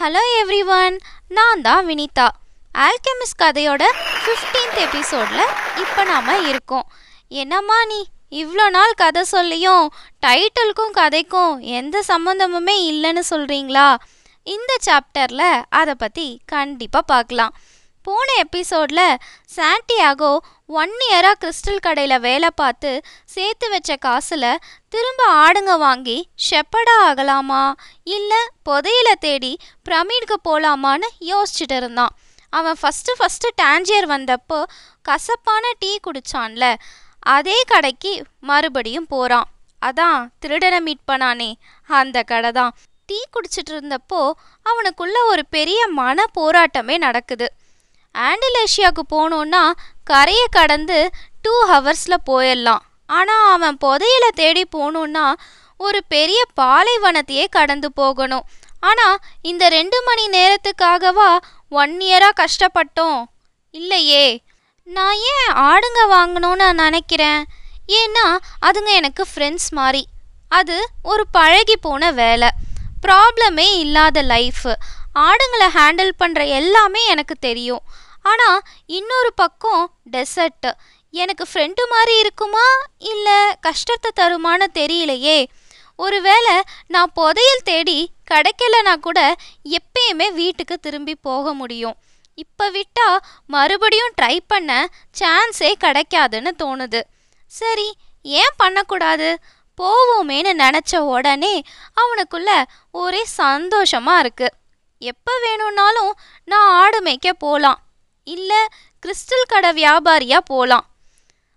Hello every one நான் தான் Vinitha. Alchemist கதையோட ஃபிஃப்டீன்த் எபிசோடில் இப்போ நாம் இருக்கோம். என்னம்மா நீ இவ்வளோ நாள் கதை சொல்லியும் டைட்டிலுக்கும் கதைக்கும் எந்த சம்மந்தமுமே இல்லைன்னு சொல்கிறீங்களா இந்த சாப்டரில் அதை பற்றி கண்டிப்பாக பார்க்கலாம். போன எபிசோடில் சாண்டியாகோ ஒன் இயராக கிறிஸ்டல் கடையில் வேலை பார்த்து சேர்த்து வச்ச காசில் திரும்ப ஆடுங்க வாங்கி ஷெப்படா ஆகலாமா? இல்லை புதையில தேடி பிரமிடுக்கு போகலாமான்னு யோசிச்சுட்டு இருந்தான். அவன் ஃபஸ்ட்டு ஃபஸ்ட்டு டான்ஜியர் வந்தப்போ கசப்பான டீ குடிச்சான்ல. அதே கடைக்கு மறுபடியும் போகிறான் அதான் திருடனை மீட் பண்ணானே. அந்த கடை தான் டீ குடிச்சிட்டு இருந்தப்போ அவனுக்குள்ள ஒரு பெரிய மன போராட்டமே நடக்குது. ஆண்டலேஷியாவுக்கு போகணுன்னா கரையை கடந்து டூ ஹவர்ஸில் போயிடலாம். ஆனால் அவன் புதையில தேடி போகணுன்னா ஒரு பெரிய பாலைவனத்தையே கடந்து போகணும். ஆனால் இந்த ரெண்டு மணி நேரத்துக்காகவா ஒன் இயராக கஷ்டப்பட்டோம்? இல்லையே. நான் ஏன் ஆடுங்க வாங்கணும்னு நான் நினைக்கிறேன்? ஏன்னா அதுங்க எனக்கு ஃப்ரெண்ட்ஸ் மாதிரி அது ஒரு பழகி போன வேலை ப்ராப்ளமே இல்லாத லைஃப் ஆடுங்களை ஹேண்டில் பண்ணுற எல்லாமே எனக்கு தெரியும். ஆனால் இன்னொரு பக்கம் டெசர்ட்டு எனக்கு ஃப்ரெண்டு மாதிரி இருக்குமா? இல்லை கஷ்டத்தை தருமான்னு தெரியலையே. ஒருவேளை நான் புதையல் தேடி கிடைக்கலனா கூட எப்பயுமே வீட்டுக்கு திரும்பி போக முடியும். இப்போ விட்டால் மறுபடியும் ட்ரை பண்ண சான்ஸே கிடைக்காதுன்னு தோணுது. சரி ஏன் பண்ணக்கூடாது? போவோமேன்னு நினச்ச உடனே அவனுக்குள்ள ஒரே சந்தோஷமாக இருக்குது எப்போ வேணும்னாலும் நான் ஆடு மேய்க்க போகலாம் இல்லை கிறிஸ்டல் கடை வியாபாரியாக போகலாம்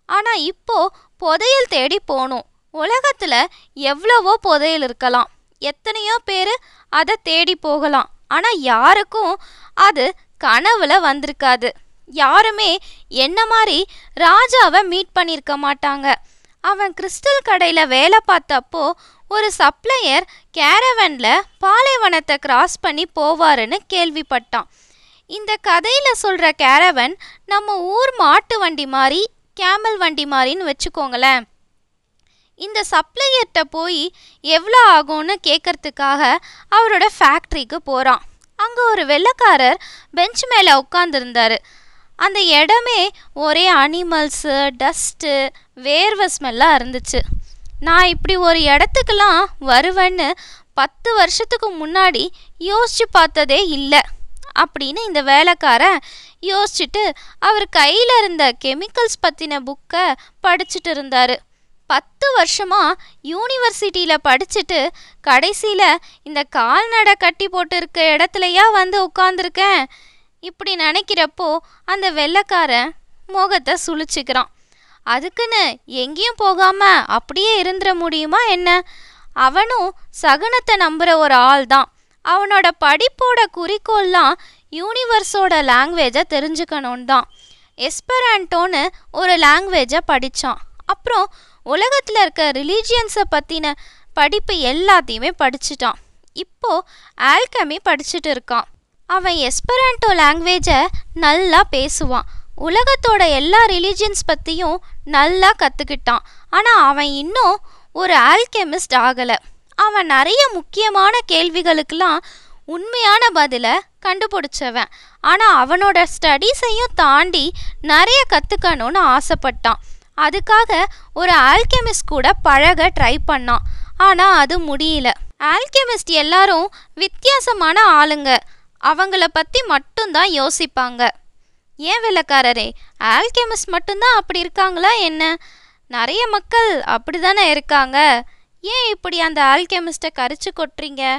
ஆனால் இப்போ புதையல் தேடி போகணும். உலகத்தில் எவ்வளவோ புதையல் இருக்கலாம். எத்தனையோ பேர் அதை தேடி போகலாம். ஆனால் யாருக்கும் அது கனவுல வந்திருக்காது. யாருமே என்ன மாதிரி ராஜாவை மீட் பண்ணியிருக்க மாட்டாங்க. அவன் கிறிஸ்டல் கடையில் வேலை பார்த்தப்போ ஒரு சப்ளையர் கேரவனில் பாலைவனத்தை கிராஸ் பண்ணி போவாருன்னு கேள்விப்பட்டான். இந்த கதையில் சொல்கிற கேரவன் நம்ம ஊர் மாட்டு வண்டி மாதிரி கேமல் வண்டி மாதிரின்னு வச்சுக்கோங்களேன். இந்த சப்ளையர்கிட்ட போய் எவ்வளோ ஆகும்னு கேட்கறதுக்காக அவரோட ஃபேக்ட்ரிக்கு போகிறான் அங்கே ஒரு வெள்ளைக்காரர் பெஞ்ச் மேலே உட்காந்துருந்தாரு அந்த இடமே ஒரே அனிமல்ஸு டஸ்ட்டு வேர்வை ஸ்மெல்லாக இருந்துச்சு. நான் இப்படி ஒரு இடத்துக்கெல்லாம் வருவேன்னு பத்து வருஷத்துக்கு முன்னாடி யோசிச்சு பார்த்ததே இல்லை அப்படின்னு இந்த வேலைக்காரன் யோசிச்சுட்டு அவர் கையில் இருந்த கெமிக்கல்ஸ் பற்றின புக்கை படிச்சுட்டு இருந்தார். பத்து வருஷமாக யூனிவர்சிட்டியில் படிச்சுட்டு கடைசியில் இந்த கால்நடை கட்டி போட்டு இருக்க இடத்துலையா வந்து உட்காந்துருக்கேன் இப்படி நினைக்கிறப்போ அந்த வெள்ளைக்காரன் முகத்தை சுழிச்சுக்கிறான் அதுக்குன்னு எங்கேயும் போகாம அப்படியே இருந்துட முடியுமா என்ன? அவனும் சகுனத்தை நம்புகிற ஒரு ஆள் தான் அவனோட படிப்போட குறிக்கோள்லாம் யூனிவர்ஸோட லாங்குவேஜை தெரிஞ்சுக்கணும் தான் எஸ்பரான்டோன்னு ஒரு லாங்குவேஜை படித்தான் அப்புறம் உலகத்தில் இருக்க ரிலீஜியன்ஸை பற்றின படிப்பு எல்லாத்தையுமே படிச்சிட்டான். இப்போது ஆல்கமி படிச்சுட்டு இருக்கான். அவன் எஸ்பரான்டோ லாங்குவேஜை நல்லா பேசுவான். உலகத்தோட எல்லா ரிலீஜியன்ஸ் பற்றியும் நல்லா கற்றுக்கிட்டான் ஆனால் அவன் இன்னும் ஒரு ஆல்கெமிஸ்ட் ஆகலை. அவன் நிறைய முக்கியமான கேள்விகளுக்கெல்லாம் உண்மையான பதிலை கண்டுபிடிச்சவன். ஆனால் அவனோட ஸ்டடீஸையும் தாண்டி நிறைய கற்றுக்கணும்னு ஆசைப்பட்டான். அதுக்காக ஒரு ஆல்கெமிஸ்ட் கூட பழக ட்ரை பண்ணான். ஆனால் அது முடியல. ஆல்கெமிஸ்ட் எல்லாரும் வித்தியாசமான ஆளுங்க. அவங்கள பற்றி மட்டும்தான் யோசிப்பாங்க. ஏன் வெள்ளக்காரரே? ஆல்கெமிஸ்ட் மட்டும்தான் அப்படி இருக்காங்களா என்ன? நிறைய மக்கள் அப்படி தானே இருக்காங்க. ஏன் இப்படி அந்த ஆல்கெமிஸ்ட்டை கரிச்சு கொட்டுறீங்க?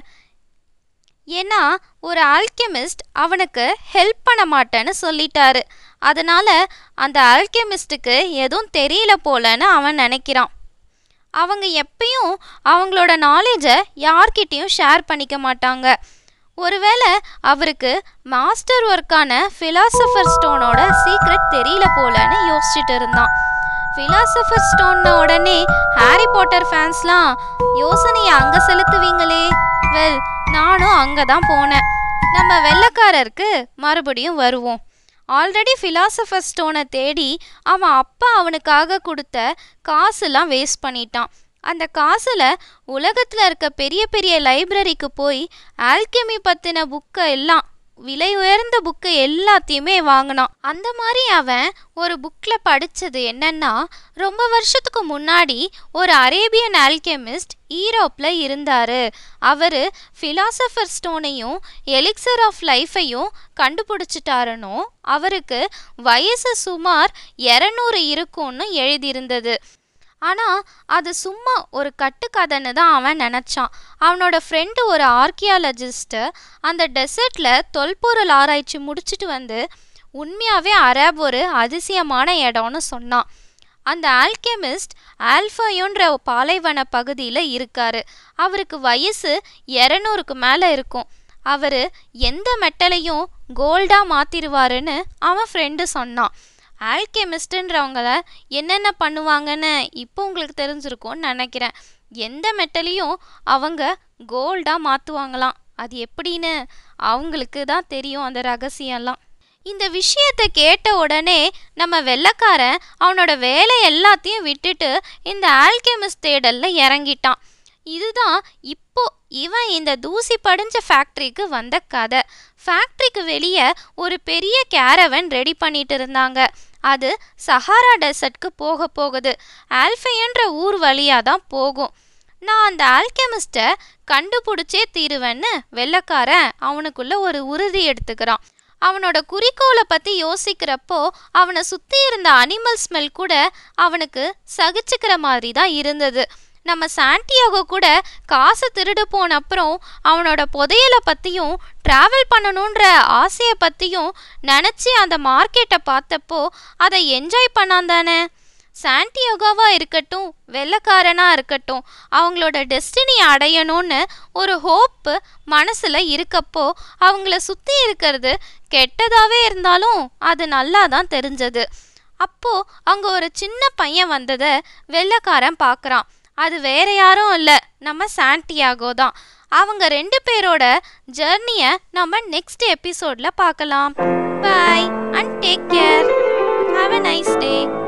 ஏன்னா ஒரு ஆல்கெமிஸ்ட் அவனுக்கு ஹெல்ப் பண்ண மாட்டேன்னு சொல்லிட்டாரு. அதனால் அந்த ஆல்கெமிஸ்ட்டுக்கு எதுவும் தெரியல போலன்னு அவன் நினைக்கிறான். அவங்க எப்பயும் அவங்களோட நாலேஜை யார்கிட்டேயும் ஷேர் பண்ணிக்க மாட்டாங்க. ஒருவேளை அவருக்கு மாஸ்டர் ஒர்க்கான ஃபிலாசபர் ஸ்டோனோட சீக்ரெட் தெரியல போலன்னு யோசிச்சுட்டு இருந்தான். ஃபிலாசபர் ஸ்டோன்ன உடனே ஹாரி பாட்டர் ஃபேன்ஸ்லாம் யோசனையை அங்கே செலுத்துவீங்களே? வெல் நானும் அங்கே தான் போனேன். நம்ம வெள்ளக்காரருக்கு மறுபடியும் வருவோம். ஆல்ரெடி ஃபிலாசபர் ஸ்டோனை தேடி அவன் அப்பா அவனுக்காக கொடுத்த காசுலாம் வேஸ்ட் பண்ணிட்டான். அந்த காசில் உலகத்தில் இருக்க பெரிய பெரிய லைப்ரரிக்கு போய் ஆல்கெமி பற்றின புக்கை எல்லாம் விலை உயர்ந்த புக்கு எல்லாத்தையுமே வாங்கினான். அந்த மாதிரி அவன் ஒரு புக்கில் படித்தது என்னன்னா ரொம்ப வருஷத்துக்கு முன்னாடி ஒரு அரேபியன் ஆல்கெமிஸ்ட் ஈரோப்பில் இருந்தார். அவர் ஃபிலாசபர் ஸ்டோனையும் எலிக்சர் ஆஃப் லைஃபையும் கண்டுபிடிச்சிட்டாருனோ அவருக்கு வயசு சுமார் இரநூறு இருக்கும்னு எழுதியிருந்தது. ஆனால் அது சும்மா ஒரு கட்டுக்கதைன்னு தான் அவன் நினச்சான். அவனோட ஃப்ரெண்டு ஒரு ஆர்கியாலஜிஸ்ட்டு அந்த டெசர்ட்டில் தொல்பொருள் ஆராய்ச்சி முடிச்சுட்டு வந்து உண்மையாகவே அரேப் ஒரு அதிசயமான இடம்னு சொன்னான். அந்த ஆல்கெமிஸ்ட் ஆல்ஃபயோன்ற பாலைவன பகுதியில் இருக்காரு. அவருக்கு வயசு இரநூறுக்கு மேலே இருக்கும். அவர் எந்த மெட்டலையும் கோல்டாக மாற்றிடுவாருன்னு அவன் ஃப்ரெண்டு சொன்னான். ஆல்கெமிஸ்ட்டுன்றவங்கள என்னென்ன பண்ணுவாங்கன்னு இப்போ உங்களுக்கு தெரிஞ்சிருக்கும்னு நினைக்கிறேன். எந்த மெட்டலையும் அவங்க கோல்டாக மாற்றுவாங்களாம் அது எப்படின்னு அவங்களுக்கு தான் தெரியும் அந்த ரகசியம்லாம். இந்த விஷயத்தை கேட்ட உடனே நம்ம வெள்ளைக்காரன் அவனோட வேலை எல்லாத்தையும் விட்டுட்டு இந்த ஆல்கெமிஸ்ட் தேடலில் இறங்கிட்டான். இதுதான் இப்போ இவன் இந்த தூசி படிஞ்ச ஃபேக்ட்ரிக்கு வந்த கதை. ஃபேக்ட்ரிக்கு வெளியே ஒரு பெரிய கேரவன் ரெடி பண்ணிட்டு இருந்தாங்க. அது சஹாரா டெசர்ட்க்கு போக போகுது. ஆல்ஃபைன்ற ஊர் வழியாக தான் போகும். நான் அந்த ஆல்கெமிஸ்ட்டை கண்டுபிடிச்சே தீருவேன்னு வெள்ளக்காரன் அவனுக்குள்ள ஒரு உறுதி எடுத்துக்கிறான். அவனோட குறிக்கோளை பற்றி யோசிக்கிறப்போ அவனை சுற்றி இருந்த அனிமல் ஸ்மெல் கூட அவனுக்கு சகிச்சுக்கிற மாதிரி தான் இருந்தது. நம்ம சாண்டியாகோ கூட காசு திருடு போன அப்புறம் அவனோட புதையலை பற்றியும் ட்ராவல் பண்ணணுன்ற ஆசையை பற்றியும் நினச்சி அந்த மார்க்கெட்டை பார்த்தப்போ அதை என்ஜாய் பண்ணான் தானே. சாண்டியோகாவா இருக்கட்டும் வெள்ளக்காரனாக இருக்கட்டும் அவங்களோட டெஸ்டினி அடையணும்னு ஒரு ஹோப்பு மனசில் இருக்கப்போ அவங்கள சுற்றி இருக்கிறது கெட்டதாகவே இருந்தாலும் அது நல்லா தான் தெரிஞ்சது. அப்போது அங்கே ஒரு சின்ன பையன் வந்ததை வெள்ளக்காரன் பார்க்குறான். அது வேற யாரும் இல்லை. நம்ம சாண்டியாகோ தான். அவங்க ரெண்டு பேரோட ஜர்னியை நம்ம நெக்ஸ்ட் எபிசோடில் பார்க்கலாம் bye and take care. Have a nice day.